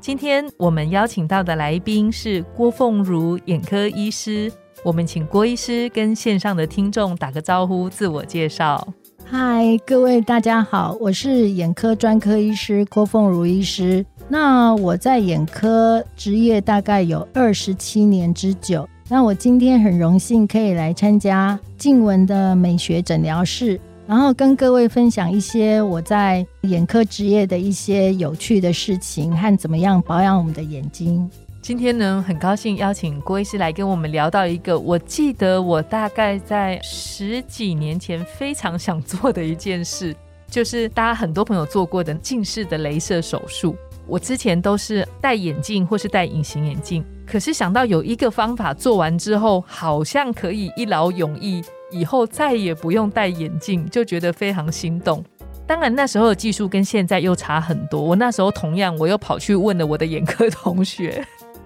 今天我们邀请到的来宾是郭凤如眼科医师，我们请郭医师跟线上的听众打个招呼，自我介绍。嗨，各位大家好，我是眼科专科医师郭凤如医师。那我在眼科职业大概有二十七年之久。那我今天很荣幸可以来参加静雯的美学诊疗室。然后跟各位分享一些我在眼科职业的一些有趣的事情和怎么样保养我们的眼睛。今天呢，很高兴邀请郭医师来跟我们聊到一个，我记得我大概在十几年前非常想做的一件事，就是大家很多朋友做过的近视的镭射手术。我之前都是戴眼镜或是戴隐形眼镜，可是想到有一个方法做完之后，好像可以一劳永逸。以后再也不用戴眼镜，就觉得非常心动。当然那时候的技术跟现在又差很多。我那时候同样，我又跑去问了我的眼科同学，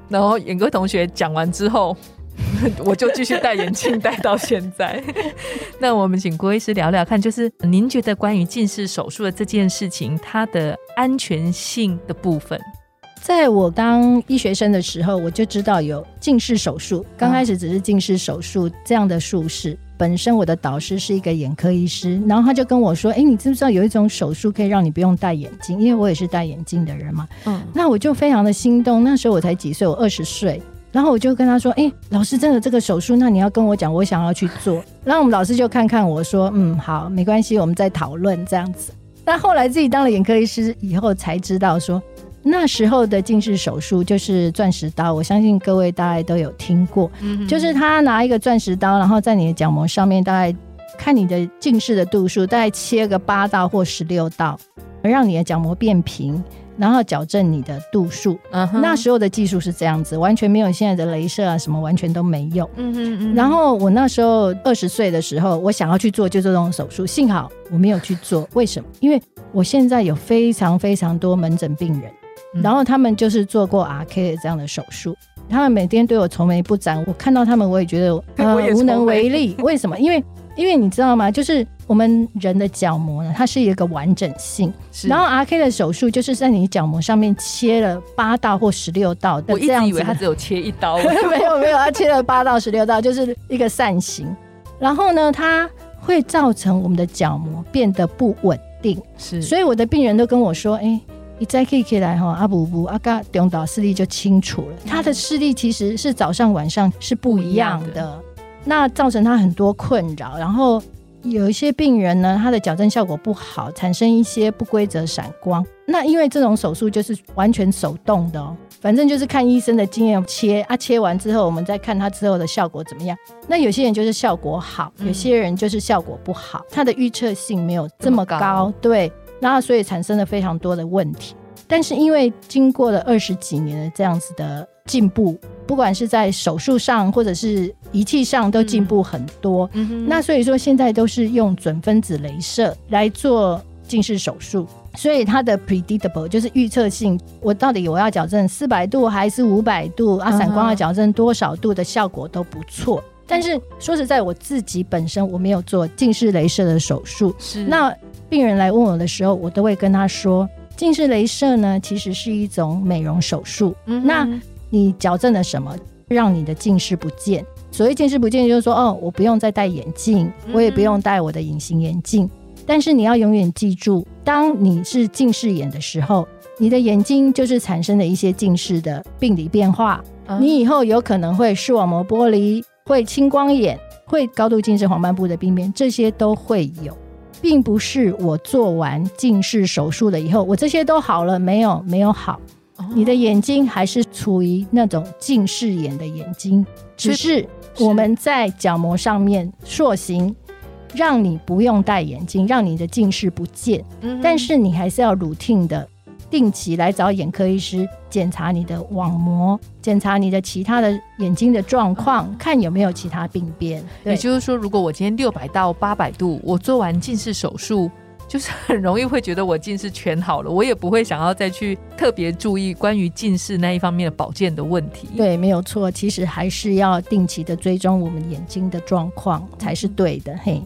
然后眼科同学讲完之后，我就继续戴眼镜戴到现在。那我们请郭医师聊聊看，就是您觉得关于近视手术的这件事情，它的安全性的部分。在我当医学生的时候，我就知道有近视手术。刚开始只是近视手术这样的术式。本身我的导师是一个眼科医师，然后他就跟我说：“哎，你知不知道有一种手术可以让你不用戴眼镜？因为我也是戴眼镜的人嘛。”嗯，那我就非常的心动。那时候我才几岁，我二十岁。然后我就跟他说：“哎，老师真的这个手术，那你要跟我讲，我想要去做。” 然后我们老师就看看我说：“嗯，好，没关系，我们再讨论这样子。”但后来自己当了眼科医师以后，才知道说。那时候的近视手术就是钻石刀，我相信各位大概都有听过，就是他拿一个钻石刀，然后在你的角膜上面大概看你的近视的度数，大概切个八道或十六道，让你的角膜变平，然后矫正你的度数。那时候的技术是这样子，完全没有现在的镭射啊什么，完全都没有。然后我那时候二十岁的时候，我想要去做就这种手术，幸好我没有去做。为什么？因为我现在有非常非常多门诊病人。然后他们就是做过 RK 的这样的手术，他们每天对我愁眉不展，我看到他们我也觉得 呃无能为力。为什么？因为因为你知道吗？就是我们人的角膜呢，它是一个完整性。然后 RK 的手术就是在你角膜上面切了八道或十六道的这样子。以为他只有切一刀，没 有没有，他切了八到十六道，就是一个扇形。然后呢，它会造成我们的角膜变得不稳定。是，所以我的病人都跟我说，哎。一再可以起来哈，阿布布阿嘎中岛视力就清楚了。他的视力其实是早上晚上是不一样的，那造成他很多困扰。然后有一些病人呢，他的矫正效果不好，产生一些不规则闪光。那因为这种手术就是完全手动的哦，反正就是看医生的经验切啊，切完之后我们再看他之后的效果怎么样。那有些人就是效果好，有些人就是效果不好，他的预测性没有这么高，对。然后，所以产生了非常多的问题。但是，因为经过了二十几年的这样子的进步，不管是在手术上或者是仪器上，都进步很多。那所以说，现在都是用准分子镭射来做近视手术，所以它的 predictable 就是预测性，我到底我要矫正四百度还是五百度啊？散光要矫正多少度的效果都不错。但是说实在，我自己本身我没有做近视镭射的手术，是那。病人来问我的时候，我都会跟他说，近视雷射呢，其实是一种美容手术。嗯那你矫正了什么，让你的近视不见？所谓近视不见，就是说，哦，我不用再戴眼镜，我也不用戴我的隐形眼镜。但是你要永远记住，当你是近视眼的时候，你的眼睛就是产生了一些近视的病理变化。你以后有可能会视网膜剥离，会青光眼，会高度近视黄斑部的病变，这些都会有。并不是我做完近视手术了以后，我这些都好了没有？没有好，你的眼睛还是处于那种近视眼的眼睛，只是我们在角膜上面塑形，让你不用戴眼镜，让你的近视不见。但是你还是要 routine 的。定期来找眼科医师检查你的网膜，检查你的其他的眼睛的状况，看有没有其他病变。也就是说，如果我今天六百到八百度，我做完近视手术。就是很容易会觉得我近视全好了，我也不会想要再去特别注意关于近视那一方面的保健的问题。对，没有错，其实还是要定期的追踪我们眼睛的状况才是对的。嘿，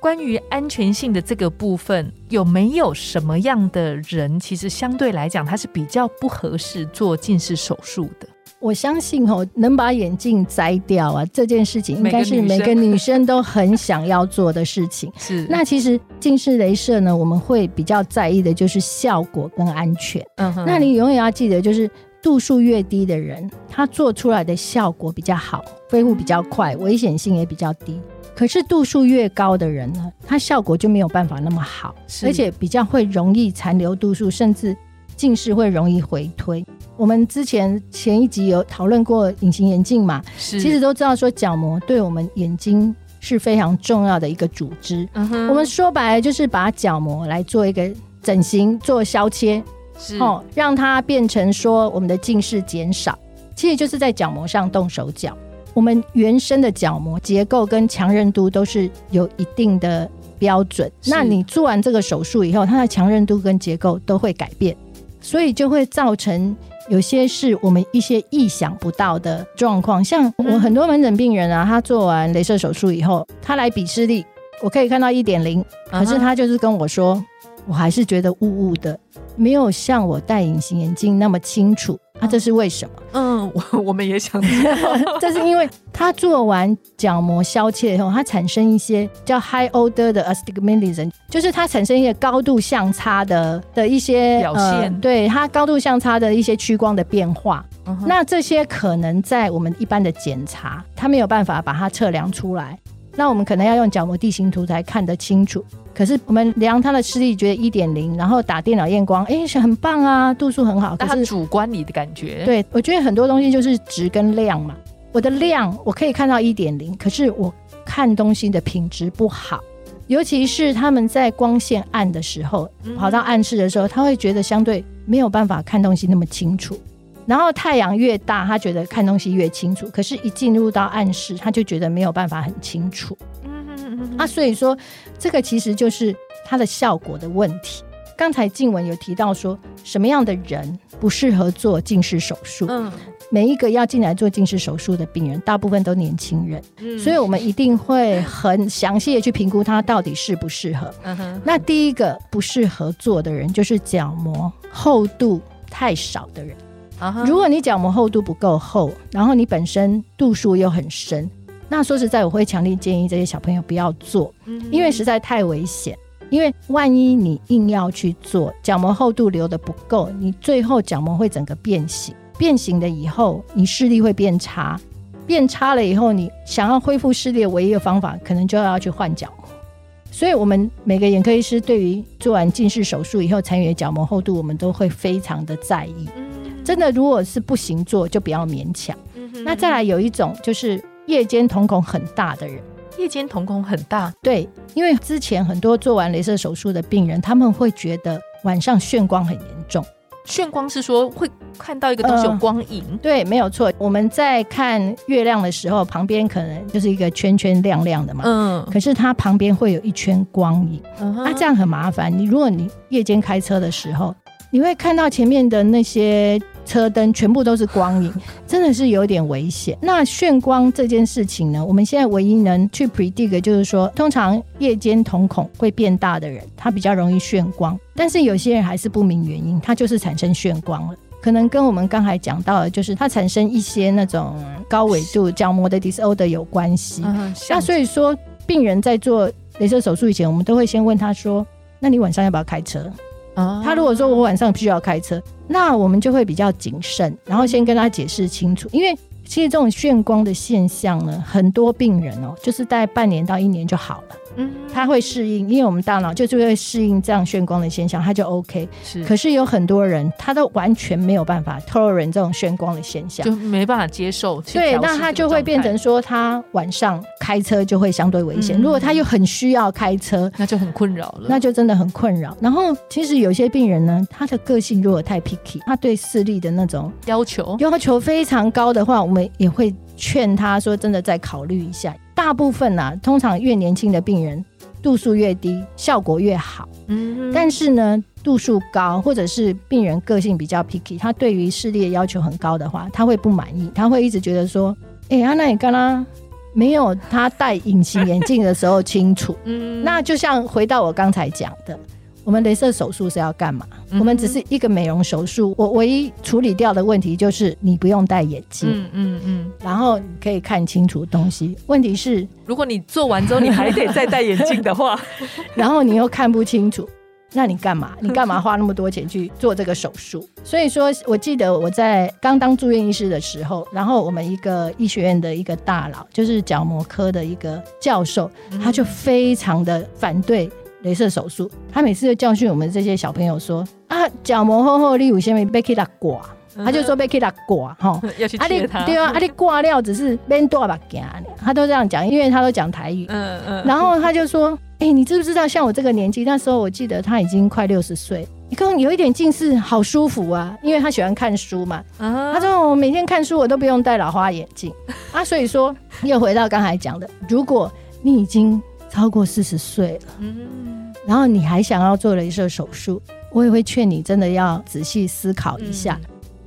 关于安全性的这个部分，有没有什么样的人，其实相对来讲他是比较不合适做近视手术的？我相信哦，能把眼镜摘掉啊，这件事情应该是每个女生都很想要做的事情。是。那其实近视雷射呢，我们会比较在意的就是效果跟安全。嗯哼。那你永远要记得，就是度数越低的人，他做出来的效果比较好，恢复比较快，危险性也比较低。可是度数越高的人呢，它效果就没有办法那么好，而且比较会容易残留度数，甚至近视会容易回推。我们之前前一集有讨论过隐形眼镜嘛？是，其实都知道说角膜对我们眼睛是非常重要的一个组织。我们说白了就是把角膜来做一个整形、做削切，是哦，让它变成说我们的近视减少。其实就是在角膜上动手脚。我们原生的角膜结构跟强韧度都是有一定的标准。那你做完这个手术以后，它的强韧度跟结构都会改变，所以就会造成。有些是我们一些意想不到的状况，像我很多门诊病人啊，他做完镭射手术以后，他来比视力，我可以看到一点零，可是他就是跟我说，我还是觉得雾雾的，没有像我戴隐形眼镜那么清楚。那这是为什么？嗯，我 我们也想知道，这是因为他做完角膜消切以后，它产生一些叫 high order 的 astigmatism，就是它产生一些高度相差的的一些表现，对它高度相差的一些屈光的变化。那这些可能在我们一般的检查，它没有办法把它测量出来。那我们可能要用角膜地形图才看得清楚。可是我们量他的视力，觉得一点零，然后打电脑验光，哎，是很棒啊，度数很好。但是主观你的感觉，对我觉得很多东西就是值跟量嘛。我的量我可以看到一点零，可是我看东西的品质不好，尤其是他们在光线暗的时候，跑到暗室的时候，他会觉得相对没有办法看东西那么清楚。然后太阳越大，他觉得看东西越清楚。可是，一进入到暗室，他就觉得没有办法很清楚。嗯嗯嗯。啊，所以说这个其实就是它的效果的问题。刚才静文有提到说，什么样的人不适合做近视手术？嗯，每一个要进来做近视手术的病人，大部分都年轻人。嗯，所以我们一定会很详细的去评估他到底适不适合。嗯哼。那第一个不适合做的人，就是角膜厚度太少的人。如果你角膜厚度不够厚，然后你本身度数又很深，那说实在，我会强烈建议这些小朋友不要做，因为实在太危险。因为万一你硬要去做，角膜厚度留的不够，你最后角膜会整个变形，变形了以后你视力会变差，变差了以后，你想要恢复视力的唯一的方法，可能就要去换角膜。所以，我们每个眼科医师对于做完近视手术以后残余的角膜厚度，我们都会非常的在意。真的，如果是不行做，就不要勉强。那再来有一种就是夜间瞳孔很大的人，夜间瞳孔很大，对，因为之前很多做完镭射手术的病人，他们会觉得晚上眩光很严重。眩光是说会看到一个东西有光影，对，没有错。我们在看月亮的时候，旁边可能就是一个圈圈亮亮的嘛，嗯，可是它旁边会有一圈光影，嗯啊，这样很麻烦。你如果你夜间开车的时候，你会看到前面的那些。车灯全部都是光影，真的是有点危险。那眩光这件事情呢？我们现在唯一能去 predict 就是说，通常夜间瞳孔会变大的人，他比较容易眩光。但是有些人还是不明原因，他就是产生眩光了，可能跟我们刚才讲到的，就是它产生一些那种高纬度角膜的 disorder 有关系。那所以说，病人在做镭射手术以前，我们都会先问他说：“那你晚上要不要开车？”啊他如果说我晚上必须要开车，那我们就会比较谨慎，然后先跟他解释清楚。因为其实这种眩光的现象呢，很多病人哦，就是在半年到一年就好了。嗯，它会适应，因为我们大脑就是会适应这样眩光的现象，它就 OK。是，可是有很多人他都完全没有办法 tolerate 这种眩光的现象就，没办法接受。对，那他就会变成，说他晚上开车就会相对危险。嗯如果他又很需要开车，那就很困扰了。那就真的很困扰。然后其实有些病人呢，他的个性如果太 picky，他对视力的那种要求要求非常高的话，我们也会劝他说，真的再考虑一下。大部分啊，通常越年轻的病人度数越低，效果越好。嗯，但是呢，度数高或者是病人个性比较 picky，他对于视力的要求很高的话，他会不满意，他会一直觉得说，哎、啊，那你刚刚没有他戴隐形眼镜的时候清楚。嗯那就像回到我刚才讲的，我们镭射手术是要干嘛？嗯我们只是一个美容手术，我唯一处理掉的问题就是你不用戴眼镜，嗯嗯嗯，然后你可以看清楚东西。问题是，如果你做完之后你还得再戴眼镜的话，然后你又看不清楚，那你干嘛？你干嘛花那么多钱去做这个手术？所以说，我记得我在刚当住院医师的时候，然后我们一个医学院的一个大佬，就是角膜科的一个教授，他就非常的反对镭射手术。他每次就教训我们这些小朋友说：“啊，角膜厚厚，你有些没被给他刮。”他就说被给他刮哈。要去啊你贴它，对啊，啊你挂料只是边多把镜，他都这样讲，因为他都讲台语。嗯嗯，然后他就说：“哎、你知不知道，像我这个年纪，那时候我记得他已经快六十岁，你看有一点近视，好舒服啊，因为他喜欢看书嘛。啊他说我每天看书，我都不用戴老花眼镜啊。所以说，又回到刚才讲的，如果你已经超过四十岁了，嗯然后你还想要做镭射手术，我也会劝你真的要仔细思考一下，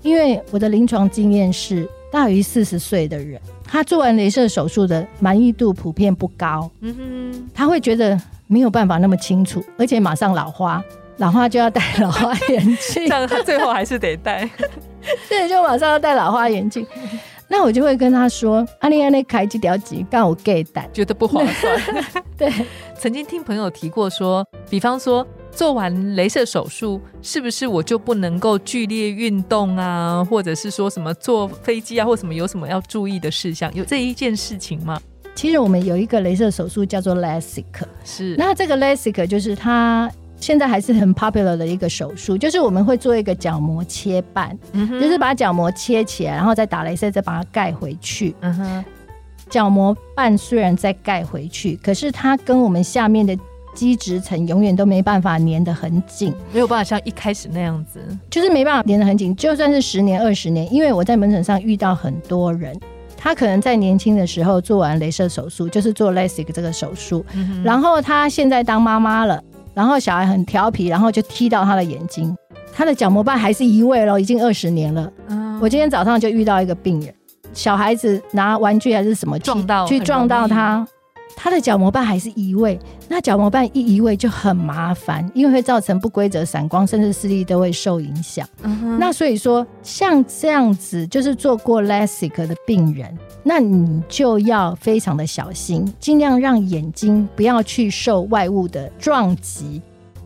因为我的临床经验是，大于四十岁的人，他做完镭射手术的满意度普遍不高。”嗯哼，他会觉得没有办法那么清楚，而且马上老花，老花就要戴老花眼镜 这，样他最后还是得戴。对，就马上要戴老花眼镜。那我就会跟他说：“阿丽安那开几条筋，干我 gay 蛋。觉得不划算。”对，曾经听朋友提过说，比方说做完镭射手术，是不是我就不能够剧烈运动啊，或者是说什么坐飞机啊，或什么有什么要注意的事项？有这一件事情吗？其实我们有一个镭射手术叫做 LASIK，是，那这个 LASIK 就是它现在还是很 popular 的一个手术，就是我们会做一个角膜切瓣，嗯就是把角膜切起来，然后再打镭射，再把它盖回去。嗯哼，角膜瓣虽然再盖回去，可是它跟我们下面的基质层永远都没办法粘得很紧，没有办法像一开始那样子。就是没办法粘得很紧。就算是十年、二十年，因为我在门诊上遇到很多人，他可能在年轻的时候做完镭射手术，就是做 LASIK 这个手术，嗯然后他现在当妈妈了，然后小孩很调皮，然后就踢到他的眼睛，他的角膜瓣还是移位了，已经二十年了。嗯。我今天早上就遇到一个病人，小孩子拿玩具还是什么撞到去撞到他，他的角膜瓣还是移位。那角膜瓣一移位就很麻烦，因为会造成不规则散光，甚至视力都会受影响。那所以说，像这样子就是做过 LASIK 的病人，那你就要非常的小心，尽量让眼睛不要去受外物的撞击。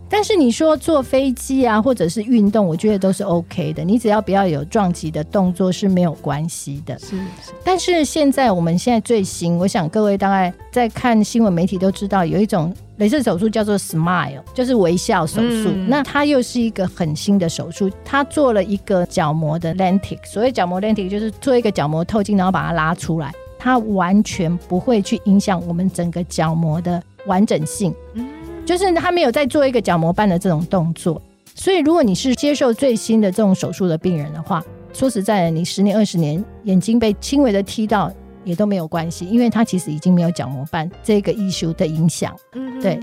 但是你说坐飞机啊，或者是运动，我觉得都是 OK 的，你只要不要有撞击的动作是没有关系的。是是但是现在我们现在最新，我想各位大概在看新闻媒体都知道，有一种镭射手术叫做 Smile，就是微笑手术。嗯那它又是一个很新的手术，它做了一个角膜的 lentic，所谓角膜 lentic 就是做一个角膜透镜，然后把它拉出来，它完全不会去影响我们整个角膜的完整性。嗯就是他没有在做一个角膜瓣的这种动作。所以，如果你是接受最新的这种手术的病人的话，说实在的，你十年、二十年眼睛被轻微的踢到也都没有关系，因为它其实已经没有角膜瓣这个 issue 的影响。嗯对。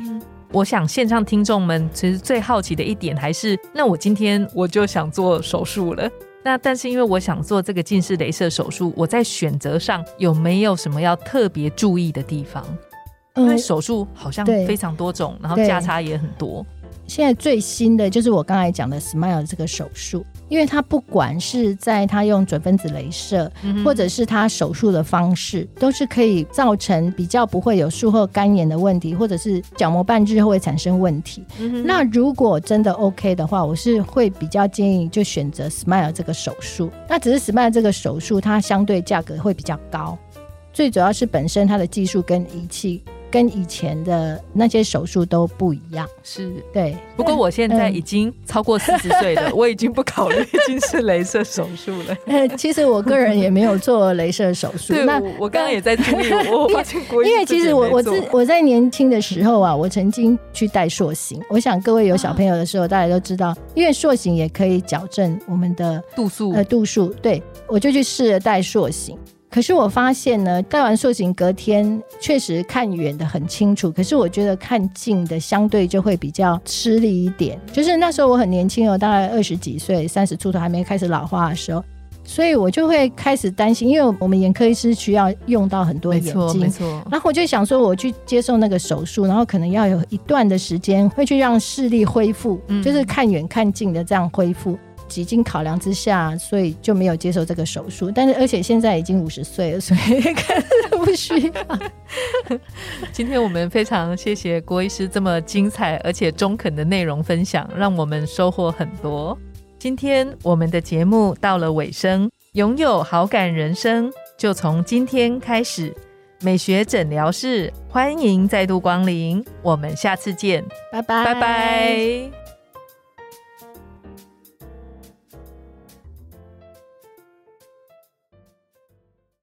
我想线上听众们其实最好奇的一点还是，那我今天我就想做手术了。那但是因为我想做这个近视镭射手术，我在选择上有没有什么要特别注意的地方？因为嗯，手术好像非常多种，然后对价差也很多。现在最新的就是我刚才讲的 Smile 这个手术，因为它不管是在它用准分子镭射，嗯或者是它手术的方式，都是可以造成比较不会有术后干眼的问题，或者是角膜瓣日后会产生问题。嗯那如果真的 OK 的话，我是会比较建议就选择 Smile 这个手术。那只是 Smile 这个手术，它相对价格会比较高，最主要是本身它的技术跟仪器跟以前的那些手术都不一样。是对，不过我现在已经超过四十岁了，我已经不考虑近视镭射手术了。呃，其实我个人也没有做镭射手术。那我刚刚也在注意，我发现过。因为其实我我自我在年轻的时候啊，我曾经去戴塑形。我想各位有小朋友的时候，大家都知道，因为塑形也可以矫正我们的度数呃度数。对，我就去试了戴塑形。可是我发现呢，戴完塑形隔天确实看远的很清楚，可是我觉得看近的相对就会比较吃力一点。就是那时候我很年轻哦，大概二十几岁，三十出头还没开始老化的时候，所以我就会开始担心，因为我们眼科医师需要用到很多眼睛，没错。然后我就想说，我去接受那个手术，然后可能要有一段的时间会去让视力恢复，就是看远看近的这样恢复。几经考量之下，所以就没有接受这个手术。但是，而且现在已经五十岁了，所以不需要。今天我们非常谢谢郭医师这么精彩而且中肯的内容分享，让我们收获很多。今天我们的节目到了尾声，拥有好感人生就从今天开始。美学诊疗室欢迎再度光临，我们下次见，拜拜，拜拜。